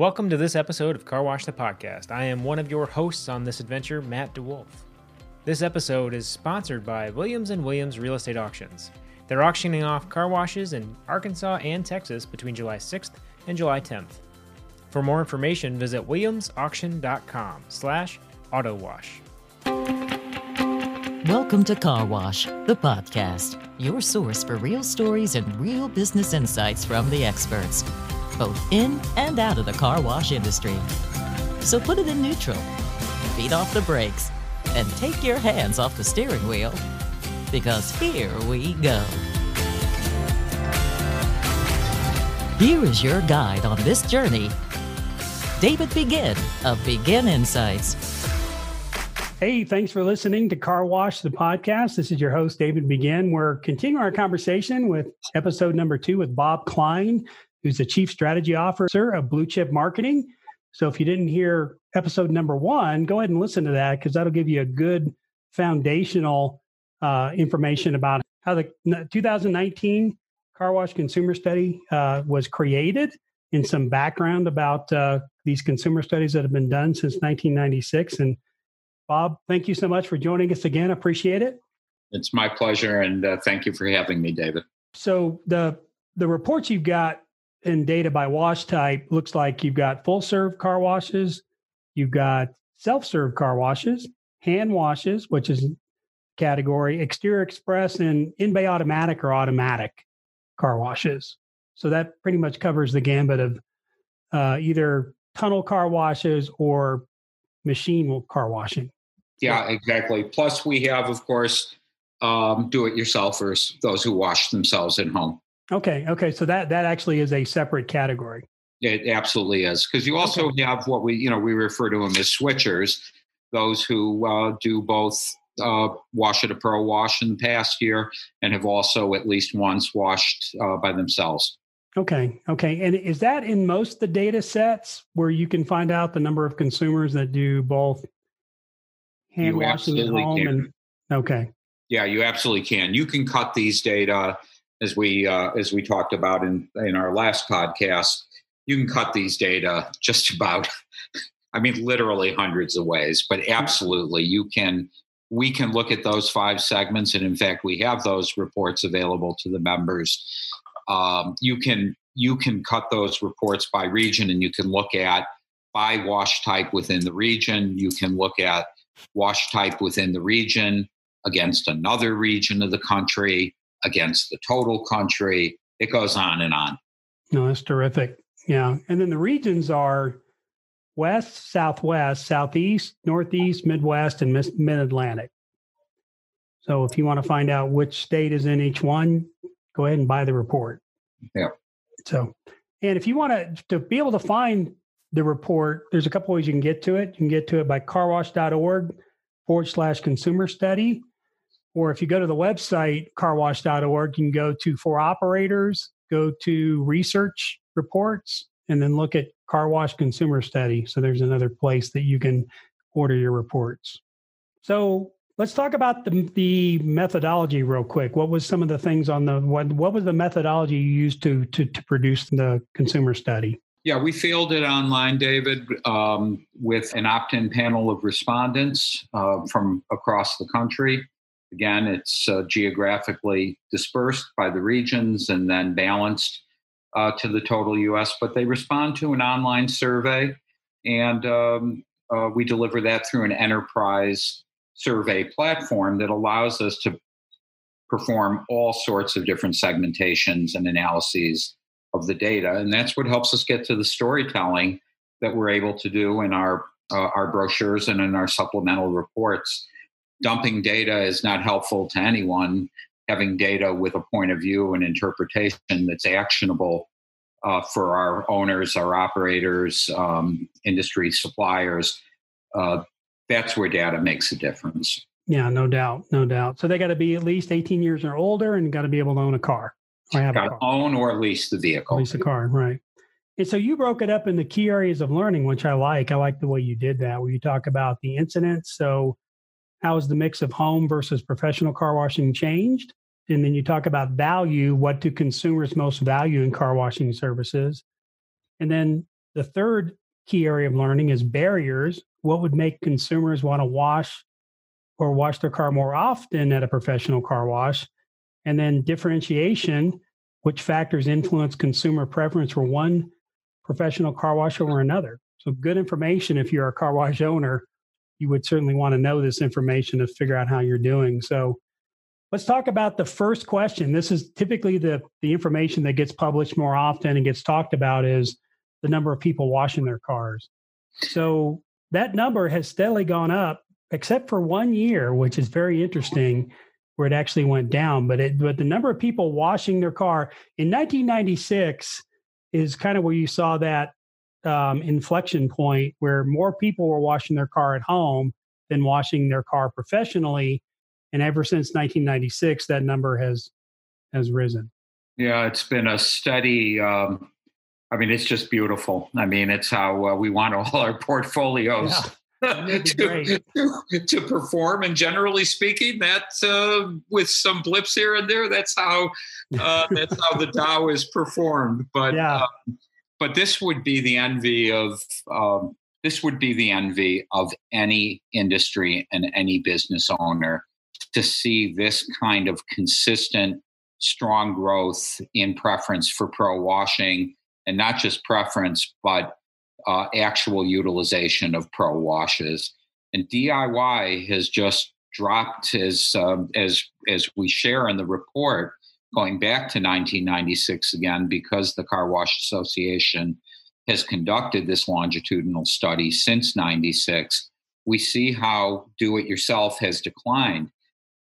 Welcome to this episode of Car Wash the Podcast. I am one of your hosts on this adventure, Matt DeWolf. This episode is sponsored by Williams & Williams Real Estate Auctions. They're auctioning off car washes in Arkansas and Texas between July 6th and July 10th. For more information, visit williamsauction.com slash autowash. Welcome to Car Wash, the podcast, your source for real stories and real business insights from the experts, both in and out of the car wash industry. So put it in neutral, beat off the brakes, and take your hands off the steering wheel, because here we go. Here is your guide on this journey, David Begin of Begin Insights. Hey, thanks for listening to Car Wash, the podcast. This is your host, David Begin. We're continuing our conversation with episode number two with Bob Klein, who's the Chief Strategy Officer of Blue Chip Marketing. So if you didn't hear episode number one, go ahead and listen to that because that'll give you a good foundational uh, information about how the 2019 Car Wash Consumer Study uh, was created and some background about uh, these consumer studies that have been done since 1996 and Bob, thank you so much for joining us again. Appreciate it. It's my pleasure, and uh, thank you for having me, David. So the the reports you've got in data by wash type looks like you've got full serve car washes, you've got self serve car washes, hand washes, which is category exterior express, and in bay automatic or automatic car washes. So that pretty much covers the gambit of uh, either tunnel car washes or machine car washing. Yeah, exactly. Plus, we have, of course, um, do-it-yourselfers, those who wash themselves at home. Okay, okay. So that that actually is a separate category. It absolutely is because you also okay. have what we you know we refer to them as switchers, those who uh, do both uh, wash at a pro wash in the past year and have also at least once washed uh, by themselves. Okay, okay. And is that in most the data sets where you can find out the number of consumers that do both hand you washing at home can. and okay yeah you absolutely can you can cut these data as we uh, as we talked about in in our last podcast you can cut these data just about i mean literally hundreds of ways but absolutely you can we can look at those five segments and in fact we have those reports available to the members. Um, you can you can cut those reports by region and you can look at by wash type within the region. You can look at wash type within the region against another region of the country, against the total country. It goes on and on. No, that's terrific. Yeah. And then the regions are west, southwest, southeast, northeast, midwest, and mid Atlantic. So if you want to find out which state is in each one, go ahead and buy the report. Yeah. So, and if you want to to be able to find the report, there's a couple ways you can get to it. You can get to it by carwash.org forward slash consumer study. Or if you go to the website, carwash.org, you can go to for operators, go to research reports, and then look at car wash consumer study. So there's another place that you can order your reports. So let's talk about the, the methodology real quick. What was some of the things on the what, what was the methodology you used to, to to produce the consumer study? Yeah, we fielded it online, David, um, with an opt in panel of respondents uh, from across the country. Again, it's uh, geographically dispersed by the regions and then balanced uh, to the total US, but they respond to an online survey, and um, uh, we deliver that through an enterprise survey platform that allows us to perform all sorts of different segmentations and analyses of the data, and that's what helps us get to the storytelling that we're able to do in our uh, our brochures and in our supplemental reports. Dumping data is not helpful to anyone. Having data with a point of view and interpretation that's actionable uh, for our owners, our operators, um, industry suppliers, uh, that's where data makes a difference. Yeah, no doubt, no doubt. So they got to be at least 18 years or older and got to be able to own a car. I have got to own or lease the vehicle. Lease a car, right. And so you broke it up in the key areas of learning, which I like. I like the way you did that, where you talk about the incidents. So, how has the mix of home versus professional car washing changed? And then you talk about value. What do consumers most value in car washing services? And then The third key area of learning is barriers. What would make consumers want to wash or wash their car more often at a professional car wash? And then differentiation, which factors influence consumer preference for one professional car wash over another. So, good information if you're a car wash owner. You would certainly want to know this information to figure out how you're doing. So, let's talk about the first question. This is typically the, the information that gets published more often and gets talked about is the number of people washing their cars. So, that number has steadily gone up, except for one year, which is very interesting where it actually went down. But it but the number of people washing their car in 1996 is kind of where you saw that um, inflection point where more people were washing their car at home than washing their car professionally. And ever since 1996, that number has has risen. Yeah, it's been a steady. Um, I mean, it's just beautiful. I mean, it's how uh, we want all our portfolios yeah. to, to, to, perform. And generally speaking, that uh, with some blips here and there, that's how uh, that's how the Dow is performed. But yeah. uh, but this would be the envy of um, this would be the envy of any industry and any business owner to see this kind of consistent, strong growth in preference for pro washing, and not just preference, but uh, actual utilization of pro washes. And DIY has just dropped as um, as as we share in the report, going back to 1996 again, because the Car Wash Association has conducted this longitudinal study since 96. We see how do it yourself has declined.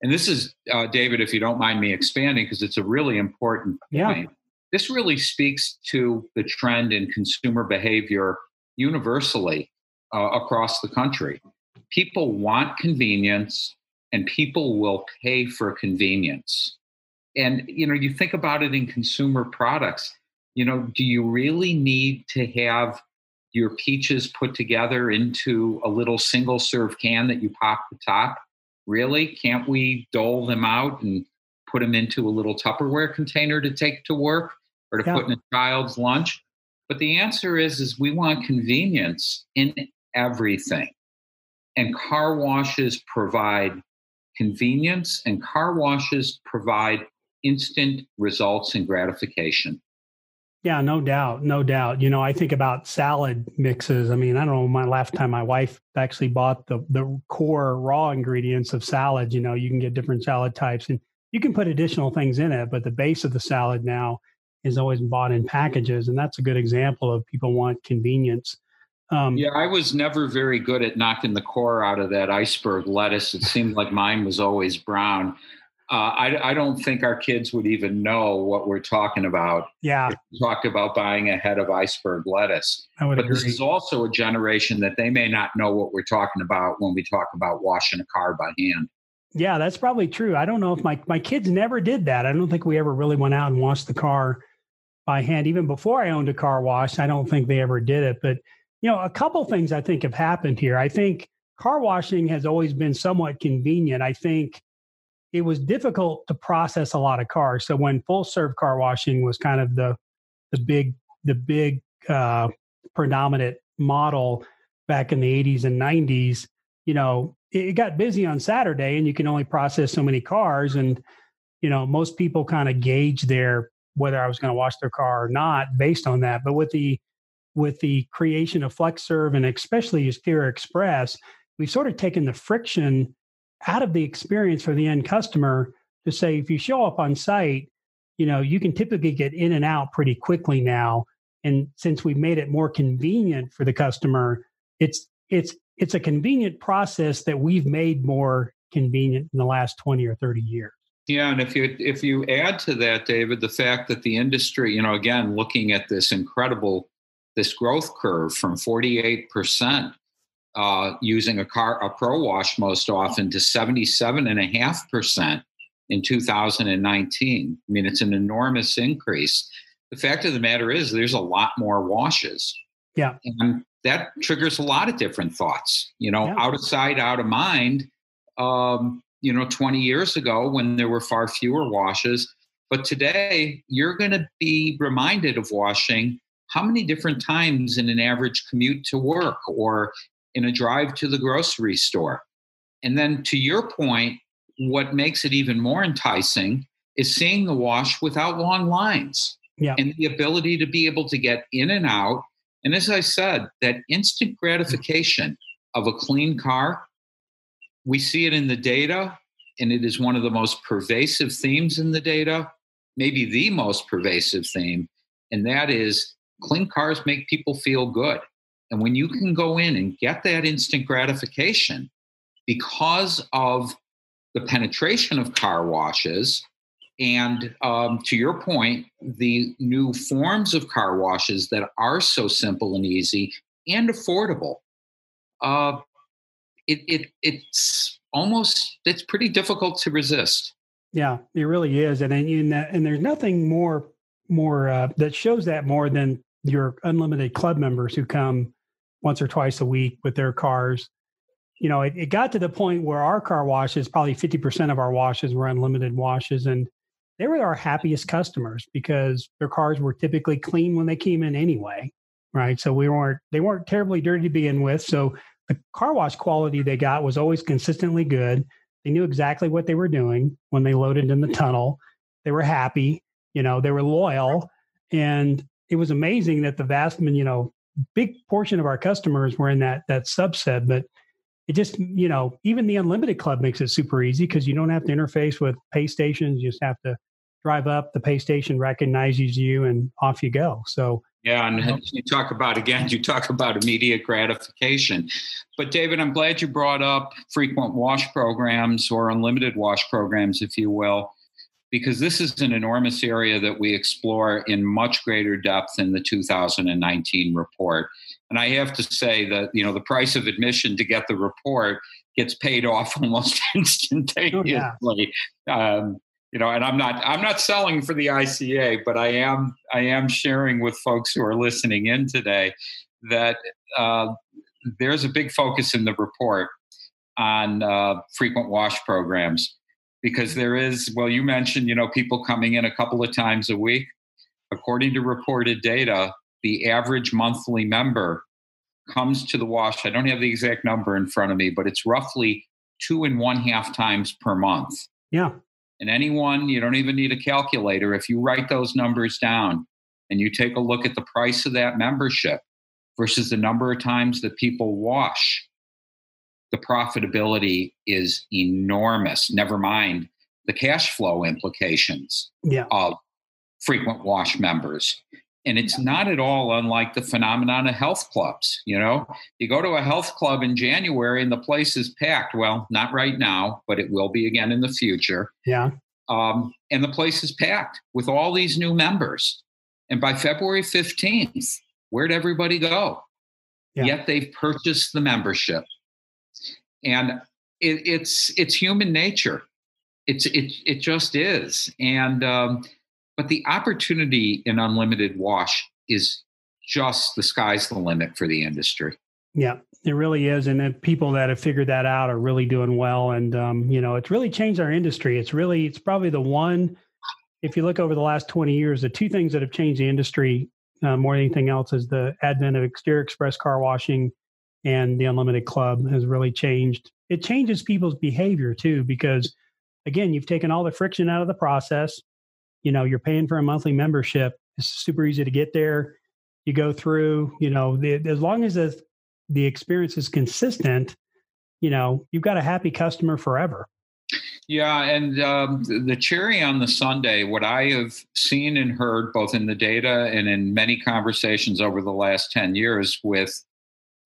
And this is, uh, David, if you don't mind me expanding, because it's a really important point. Yeah. This really speaks to the trend in consumer behavior universally uh, across the country. People want convenience and people will pay for convenience. And you know, you think about it in consumer products, you know, do you really need to have your peaches put together into a little single serve can that you pop the top? Really? Can't we dole them out and put them into a little Tupperware container to take to work? or to yeah. put in a child's lunch. But the answer is is we want convenience in everything. And car washes provide convenience and car washes provide instant results and gratification. Yeah, no doubt, no doubt. You know, I think about salad mixes. I mean, I don't know my last time my wife actually bought the the core raw ingredients of salad. You know, you can get different salad types and you can put additional things in it, but the base of the salad now is always bought in packages, and that's a good example of people want convenience. Um, yeah, I was never very good at knocking the core out of that iceberg lettuce. It seemed like mine was always brown. Uh, I, I, don't think our kids would even know what we're talking about. Yeah, talk about buying a head of iceberg lettuce. I would but agree. this is also a generation that they may not know what we're talking about when we talk about washing a car by hand. Yeah, that's probably true. I don't know if my my kids never did that. I don't think we ever really went out and washed the car by hand. Even before I owned a car wash, I don't think they ever did it. But, you know, a couple things I think have happened here. I think car washing has always been somewhat convenient. I think it was difficult to process a lot of cars. So when full serve car washing was kind of the the big the big uh, predominant model back in the 80s and 90s, you know, it got busy on Saturday and you can only process so many cars and you know most people kind of gauge their whether I was going to wash their car or not based on that. But with the with the creation of FlexServe and especially exterior Express, we've sort of taken the friction out of the experience for the end customer to say if you show up on site, you know, you can typically get in and out pretty quickly now. And since we've made it more convenient for the customer, it's it's it's a convenient process that we've made more convenient in the last 20 or 30 years. Yeah, and if you if you add to that, David, the fact that the industry, you know, again, looking at this incredible this growth curve from 48% uh, using a car a pro wash most often to 77.5% in 2019. I mean, it's an enormous increase. The fact of the matter is there's a lot more washes. Yeah. And that triggers a lot of different thoughts. You know, yeah. out of sight, out of mind. Um, you know 20 years ago when there were far fewer washes but today you're going to be reminded of washing how many different times in an average commute to work or in a drive to the grocery store? And then to your point, what makes it even more enticing is seeing the wash without long lines yeah. and the ability to be able to get in and out. And as I said, that instant gratification of a clean car, we see it in the data, and it is one of the most pervasive themes in the data, maybe the most pervasive theme. And that is clean cars make people feel good. And when you can go in and get that instant gratification because of the penetration of car washes, and um, to your point, the new forms of car washes that are so simple and easy and affordable, uh, it, it it's almost it's pretty difficult to resist. Yeah, it really is, and and, and there's nothing more more uh, that shows that more than your unlimited club members who come once or twice a week with their cars. You know, it, it got to the point where our car washes, probably 50% of our washes were unlimited washes. And they were our happiest customers because their cars were typically clean when they came in anyway. Right. So we weren't, they weren't terribly dirty to begin with. So the car wash quality they got was always consistently good. They knew exactly what they were doing when they loaded in the tunnel. They were happy, you know, they were loyal. And it was amazing that the vast, you know, big portion of our customers were in that that subset. But it just, you know, even the unlimited club makes it super easy because you don't have to interface with pay stations. You just have to drive up, the pay station recognizes you, and off you go. So yeah, and you talk about again, you talk about immediate gratification. But David, I'm glad you brought up frequent wash programs or unlimited wash programs, if you will because this is an enormous area that we explore in much greater depth in the 2019 report. And I have to say that you know the price of admission to get the report gets paid off almost instantaneously. Oh, yeah. um, you know, and I'm not I'm not selling for the ICA, but I am I am sharing with folks who are listening in today that uh, there's a big focus in the report on uh, frequent wash programs because there is, well, you mentioned, you know, people coming in a couple of times a week. According to reported data, the average monthly member comes to the wash. I don't have the exact number in front of me, but it's roughly two and one half times per month. Yeah. And anyone, you don't even need a calculator. If you write those numbers down and you take a look at the price of that membership versus the number of times that people wash, the profitability is enormous. Never mind the cash flow implications yeah. of frequent wash members. And it's not at all unlike the phenomenon of health clubs. You know, you go to a health club in January and the place is packed. Well, not right now, but it will be again in the future. Yeah. Um, and the place is packed with all these new members. And by February 15th, where'd everybody go? Yeah. Yet they've purchased the membership and it, it's it's human nature. It's it it just is, and um, but the opportunity in unlimited wash is just the sky's the limit for the industry. Yeah, it really is, and people that have figured that out are really doing well. And um, you know, it's really changed our industry. It's really it's probably the one. If you look over the last twenty years, the two things that have changed the industry uh, more than anything else is the advent of exterior express car washing and the unlimited club has really changed. It changes people's behavior too because again you've taken all the friction out of the process. You know you're paying for a monthly membership. It's super easy to get there. You go through you know the, as long as the, the experience is consistent you know you've got a happy customer forever. Yeah, and um, the cherry on the sundae, what I have seen and heard both in the data and in many conversations over the last 10 years with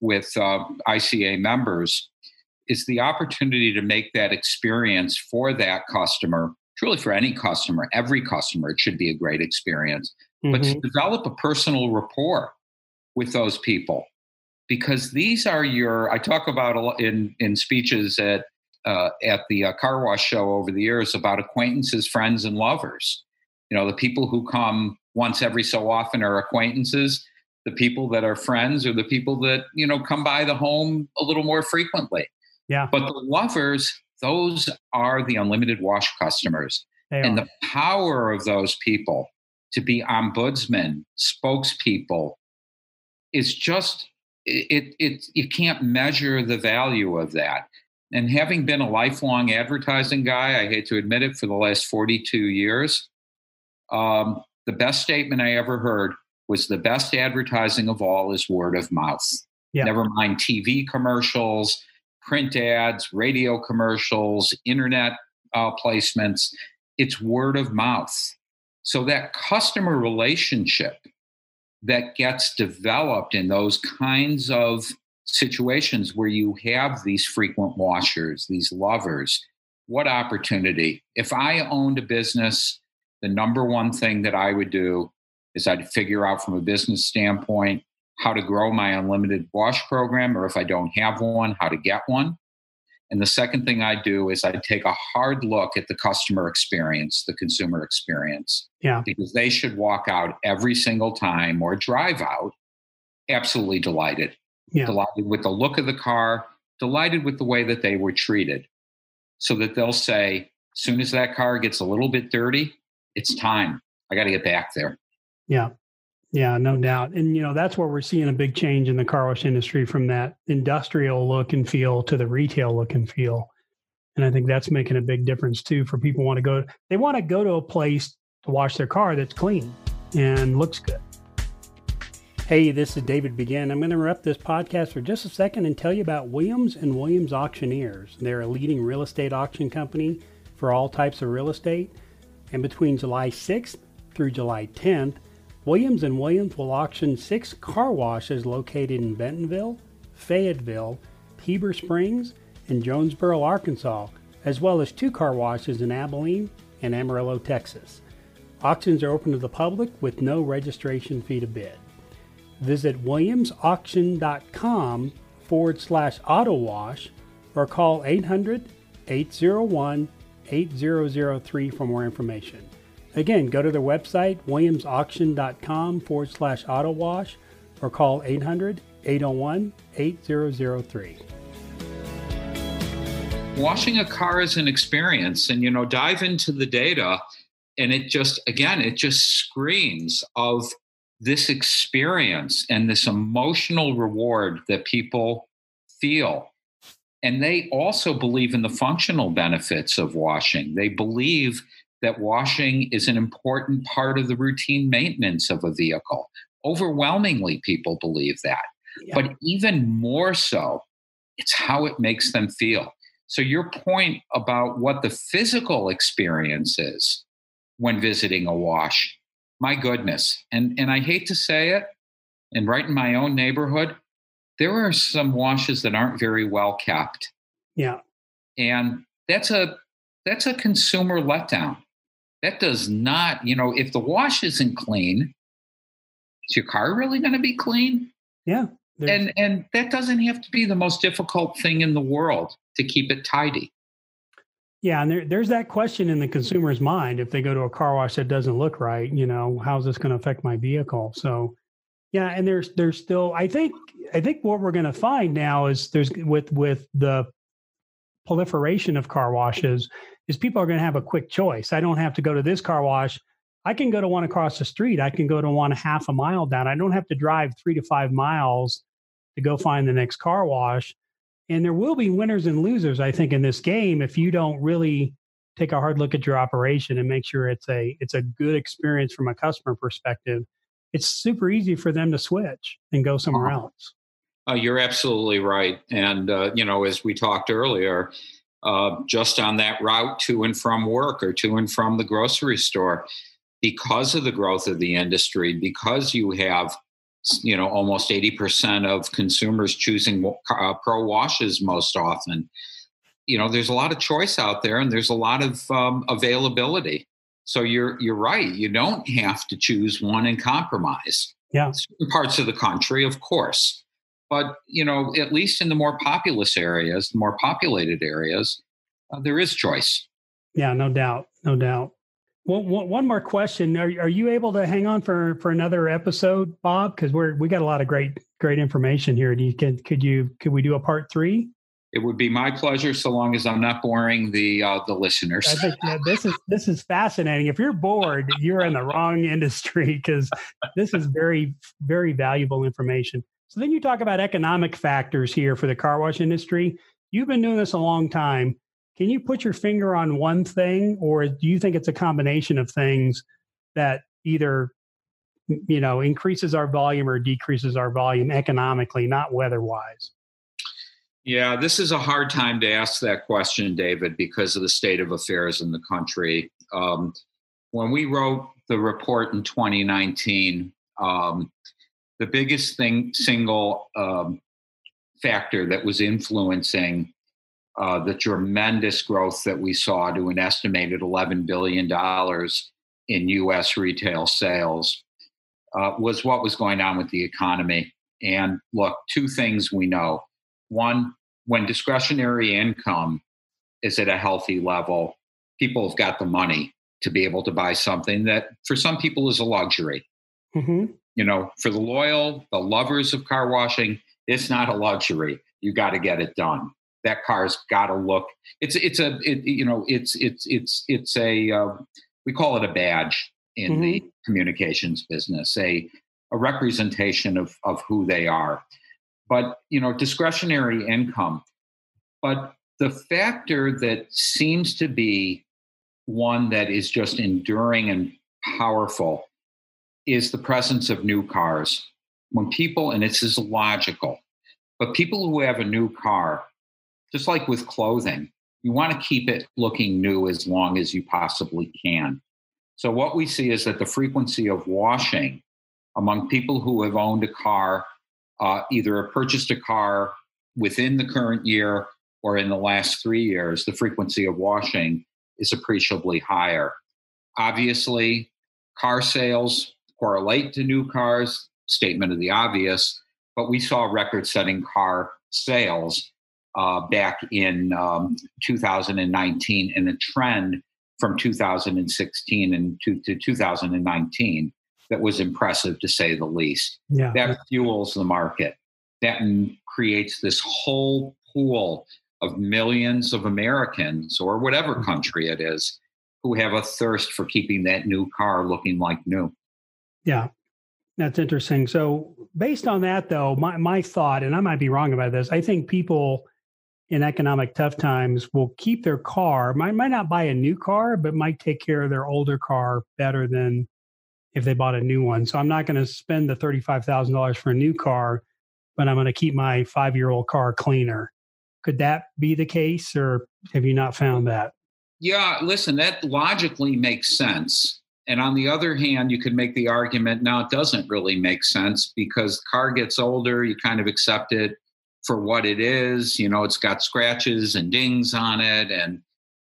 with uh, ICA members is the opportunity to make that experience for that customer, truly for any customer, every customer, it should be a great experience, mm-hmm. but to mm-hmm. develop a personal rapport with those people. Because these are your, I talk about in, in speeches at, uh, at the uh, car wash show over the years about acquaintances, friends, and lovers. You know, the people who come once every so often are acquaintances the people that are friends or the people that you know come by the home a little more frequently yeah but the lovers those are the unlimited wash customers and the power of those people to be ombudsmen, spokespeople. is just it it you can't measure the value of that. And having been a lifelong advertising guy, I hate to admit it, for the last 42 years, um, the best statement I ever heard was the best advertising of all is word of mouth. Yeah. Never mind TV commercials, print ads, radio commercials, internet uh, placements. It's word of mouth. So that customer relationship that gets developed in those kinds of situations where you have these frequent washers, these lovers, what opportunity. If I owned a business, the number one thing that I would do is I'd figure out from a business standpoint how to grow my unlimited wash program, or if I don't have one, how to get one. And the second thing I do is I take a hard look at the customer experience, the consumer experience. Yeah. Because they should walk out every single time or drive out absolutely delighted. Yeah. Delighted with the look of the car, delighted with the way that they were treated. So that they'll say, as soon as that car gets a little bit dirty, it's time. I got to get back there. Yeah. Yeah, no doubt. And you know, that's where we're seeing a big change in the car wash industry from that industrial look and feel to the retail look and feel. And I think that's making a big difference too for people want to go they want to go to a place to wash their car that's clean and looks good. Hey, this is David Begin. I'm going to interrupt this podcast for just a second and tell you about Williams and Williams Auctioneers. They're a leading real estate auction company for all types of real estate. And between July 6th through July 10th, Williams and Williams will auction six car washes located in Bentonville, Fayetteville, Heber Springs, and Jonesboro, Arkansas, as well as two car washes in Abilene and Amarillo, Texas. Auctions are open to the public with no registration fee to bid. Visit williamsauction.com forward slash auto wash or call 800 801 8003 for more information. Again, go to their website, williamsauction.com forward slash auto wash, or call 800 801 8003. Washing a car is an experience, and you know, dive into the data, and it just, again, it just screams of this experience and this emotional reward that people feel. And they also believe in the functional benefits of washing. They believe that washing is an important part of the routine maintenance of a vehicle. Overwhelmingly, people believe that. Yeah. But even more so, it's how it makes them feel. So, your point about what the physical experience is when visiting a wash, my goodness. And, and I hate to say it, and right in my own neighborhood, there are some washes that aren't very well kept. Yeah. And that's a that's a consumer letdown. That does not, you know, if the wash isn't clean, is your car really going to be clean? Yeah. And and that doesn't have to be the most difficult thing in the world to keep it tidy. Yeah, and there, there's that question in the consumer's mind if they go to a car wash that doesn't look right, you know, how's this going to affect my vehicle? So, yeah, and there's there's still I think I think what we're going to find now is there's with with the proliferation of car washes, is people are going to have a quick choice. I don't have to go to this car wash. I can go to one across the street. I can go to one half a mile down. I don't have to drive three to five miles to go find the next car wash. And there will be winners and losers, I think, in this game if you don't really take a hard look at your operation and make sure it's a it's a good experience from a customer perspective. It's super easy for them to switch and go somewhere uh-huh. else. Uh, you're absolutely right. And, uh, you know, as we talked earlier, uh, just on that route to and from work or to and from the grocery store because of the growth of the industry because you have you know almost 80% of consumers choosing uh, pro washes most often you know there's a lot of choice out there and there's a lot of um, availability. So you're you're right. You don't have to choose one and compromise. Yeah. Certain parts of the country of course but you know, at least in the more populous areas, the more populated areas, uh, there is choice. Yeah, no doubt, no doubt. Well, one more question: Are are you able to hang on for for another episode, Bob? Because we're we got a lot of great great information here. Do you can could you could we do a part three? It would be my pleasure, so long as I'm not boring the uh, the listeners. I think yeah, this is this is fascinating. If you're bored, you're in the wrong industry because this is very very valuable information. So then you talk about economic factors here for the car wash industry. You've been doing this a long time. Can you put your finger on one thing, or do you think it's a combination of things that either you know increases our volume or decreases our volume economically, not weather-wise? Yeah, this is a hard time to ask that question, David, because of the state of affairs in the country. Um, when we wrote the report in 2019, um, the biggest thing, single um, factor that was influencing uh, the tremendous growth that we saw to an estimated $11 billion in US retail sales uh, was what was going on with the economy. And look, two things we know one, when discretionary income is at a healthy level, people have got the money to be able to buy something that for some people is a luxury. Mm-hmm. You know, for the loyal, the lovers of car washing, it's not a luxury. You got to get it done. That car's got to look. It's it's a it, you know it's it's it's it's a uh, we call it a badge in mm-hmm. the communications business, a a representation of of who they are but you know discretionary income but the factor that seems to be one that is just enduring and powerful is the presence of new cars when people and this is logical but people who have a new car just like with clothing you want to keep it looking new as long as you possibly can so what we see is that the frequency of washing among people who have owned a car uh, either purchased a car within the current year or in the last three years, the frequency of washing is appreciably higher. Obviously, car sales correlate to new cars, statement of the obvious, but we saw record setting car sales uh, back in um, 2019 and a trend from 2016 and to, to 2019 that was impressive to say the least. Yeah. That fuels the market. That creates this whole pool of millions of Americans or whatever mm-hmm. country it is who have a thirst for keeping that new car looking like new. Yeah. That's interesting. So, based on that, though, my, my thought, and I might be wrong about this, I think people in economic tough times will keep their car, might, might not buy a new car, but might take care of their older car better than if they bought a new one. So I'm not going to spend the $35,000 for a new car, but I'm going to keep my five year old car cleaner. Could that be the case, or have you not found that? Yeah, listen, that logically makes sense. And on the other hand, you could make the argument now it doesn't really make sense because the car gets older, you kind of accept it for what it is. You know, it's got scratches and dings on it, and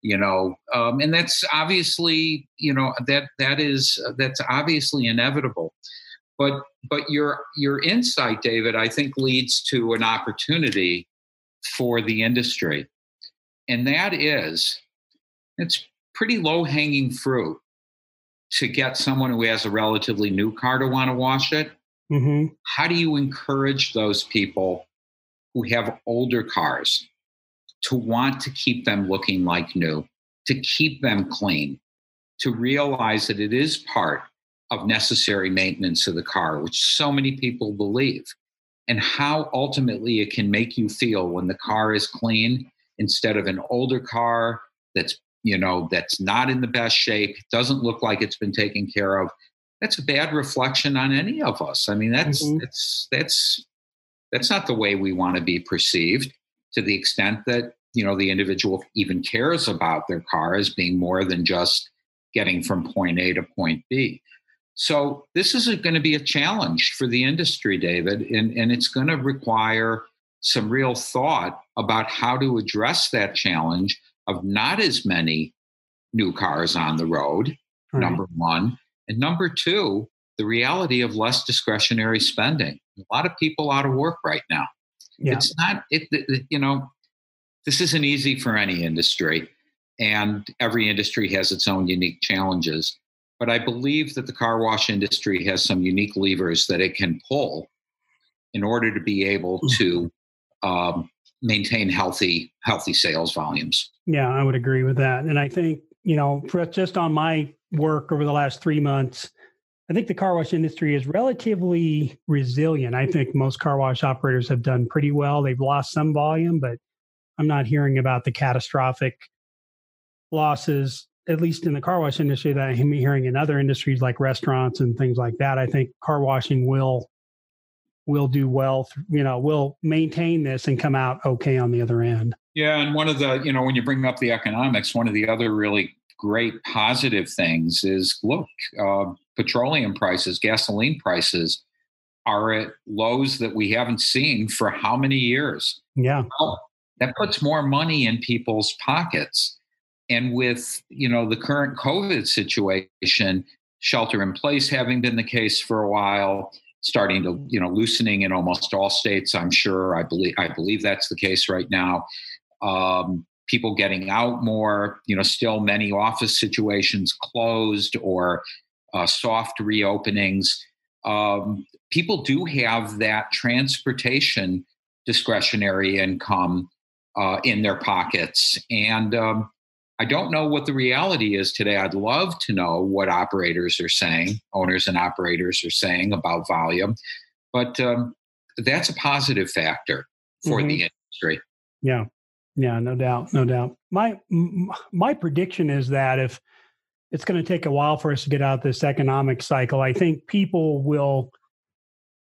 you know um, and that's obviously you know that that is that's obviously inevitable but but your your insight david i think leads to an opportunity for the industry and that is it's pretty low hanging fruit to get someone who has a relatively new car to want to wash it mm-hmm. how do you encourage those people who have older cars to want to keep them looking like new, to keep them clean, to realize that it is part of necessary maintenance of the car, which so many people believe, and how ultimately it can make you feel when the car is clean instead of an older car that's you know that's not in the best shape doesn't look like it's been taken care of that's a bad reflection on any of us i mean that's mm-hmm. that's that's that's not the way we want to be perceived to the extent that you know the individual even cares about their car as being more than just getting from point A to point B. So this is going to be a challenge for the industry, David, and, and it's going to require some real thought about how to address that challenge of not as many new cars on the road, right. number one. And number two, the reality of less discretionary spending. A lot of people out of work right now. Yeah. It's not it, it, you know this isn't easy for any industry, and every industry has its own unique challenges. But I believe that the car wash industry has some unique levers that it can pull in order to be able mm. to, um, maintain healthy healthy sales volumes. Yeah, I would agree with that. And I think, you know, just on my work over the last three months, I think the car wash industry is relatively resilient. I think most car wash operators have done pretty well. They've lost some volume, but I'm not hearing about the catastrophic losses, at least in the car wash industry, that I'm hearing in other industries like restaurants and things like that. I think car washing will will do well. You know, we'll maintain this and come out okay on the other end. Yeah, and one of the you know when you bring up the economics, one of the other really great positive things is look, uh, petroleum prices, gasoline prices are at lows that we haven't seen for how many years? Yeah. Well, that puts more money in people's pockets. And with, you know, the current COVID situation, shelter in place having been the case for a while, starting to, you know, loosening in almost all states, I'm sure. I believe I believe that's the case right now. Um, people getting out more, you know, still many office situations closed or uh, soft reopenings. Um, people do have that transportation discretionary income uh, in their pockets. And um, I don't know what the reality is today. I'd love to know what operators are saying, owners and operators are saying about volume. But um, that's a positive factor for mm-hmm. the industry. Yeah. Yeah, no doubt, no doubt. My my prediction is that if it's going to take a while for us to get out of this economic cycle, I think people will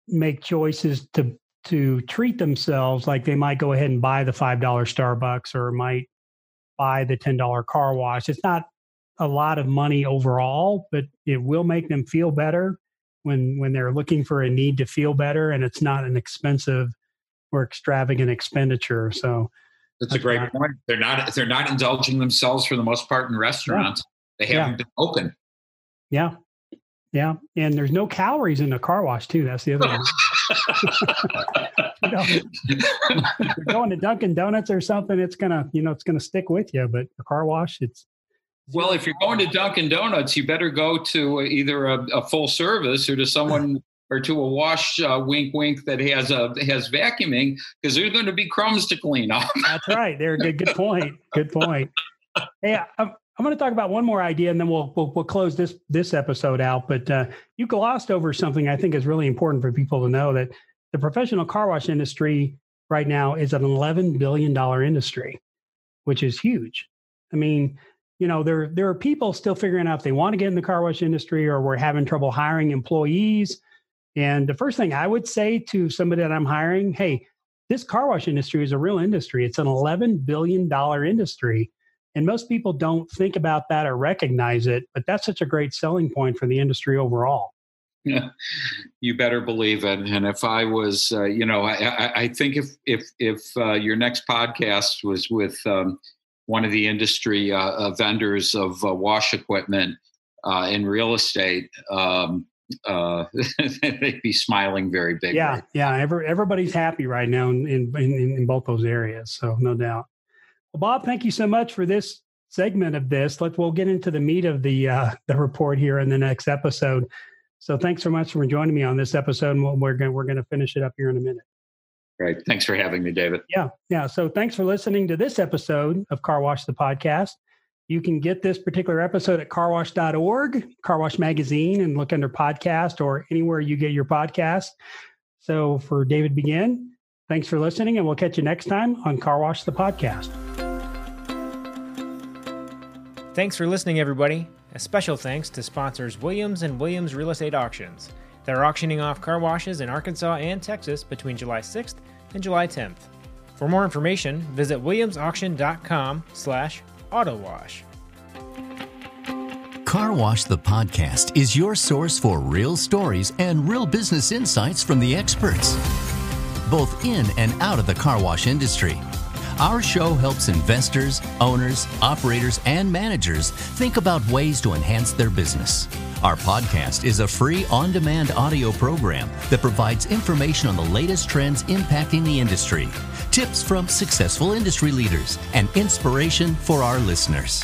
make choices to to treat themselves like they might go ahead and buy the five dollar Starbucks or might buy the ten dollar car wash. It's not a lot of money overall, but it will make them feel better when when they're looking for a need to feel better, and it's not an expensive or extravagant expenditure. So that's, a great point. They're not they're not indulging themselves for the most part in restaurants. Yeah. They haven't yeah. been open. Yeah. Yeah. And there's no calories in the car wash too. That's the other one. You know, if you're going to Dunkin' Donuts or something, it's gonna, you know, it's gonna stick with you. But the car wash, it's well, if you're going to Dunkin' Donuts, you better go to either a, a full service or to someone or to a wash uh, wink wink that has a has vacuuming because there's going to be crumbs to clean up. That's right. There, good good point. Good point. Hey, I'm, I'm going to talk about one more idea, and then we'll we'll, we'll close this this episode out. But uh, you glossed over something I think is really important for people to know that the professional car wash industry right now is an 11 billion dollar industry, which is huge. I mean, you know, there there are people still figuring out if they want to get in the car wash industry, or we're having trouble hiring employees and the first thing I would say to somebody that I'm hiring, hey, this car wash industry is a real industry. It's an $11 billion industry. And most people don't think about that or recognize it, but that's such a great selling point for the industry overall. Yeah, you better believe it. And if I was, uh, you know, I, I, think if if if uh, your next podcast was with um, one of the industry uh, uh vendors of uh, wash equipment uh, in real estate, um, uh, they'd be smiling very big. Yeah, right yeah. Every, everybody's happy right now in, in in both those areas, so no doubt. Well, Bob, thank you so much for this segment of this. Let's we'll get into the meat of the uh, the report here in the next episode. So thanks so much for joining me on this episode, and we're going we're going to finish it up here in a minute. Great. Thanks for having me, David. Yeah, yeah. So thanks for listening to this episode of Car Wash the podcast. You can get this particular episode at carwash.org, Car Wash Magazine, and look under podcast or anywhere you get your podcast. So for David Begin, thanks for listening, and we'll catch you next time on Car Wash the Podcast. Thanks for listening, everybody. A special thanks to sponsors Williams and Williams Real Estate Auctions. They're auctioning off car washes in Arkansas and Texas between July 6th and July 10th. For more information, visit williamsauction.com slash Auto Wash. Car Wash the podcast is your source for real stories and real business insights from the experts, both in and out of the car wash industry. Our show helps investors, owners, operators, and managers think about ways to enhance their business. Our podcast is a free on demand audio program that provides information on the latest trends impacting the industry tips from successful industry leaders, and inspiration for our listeners.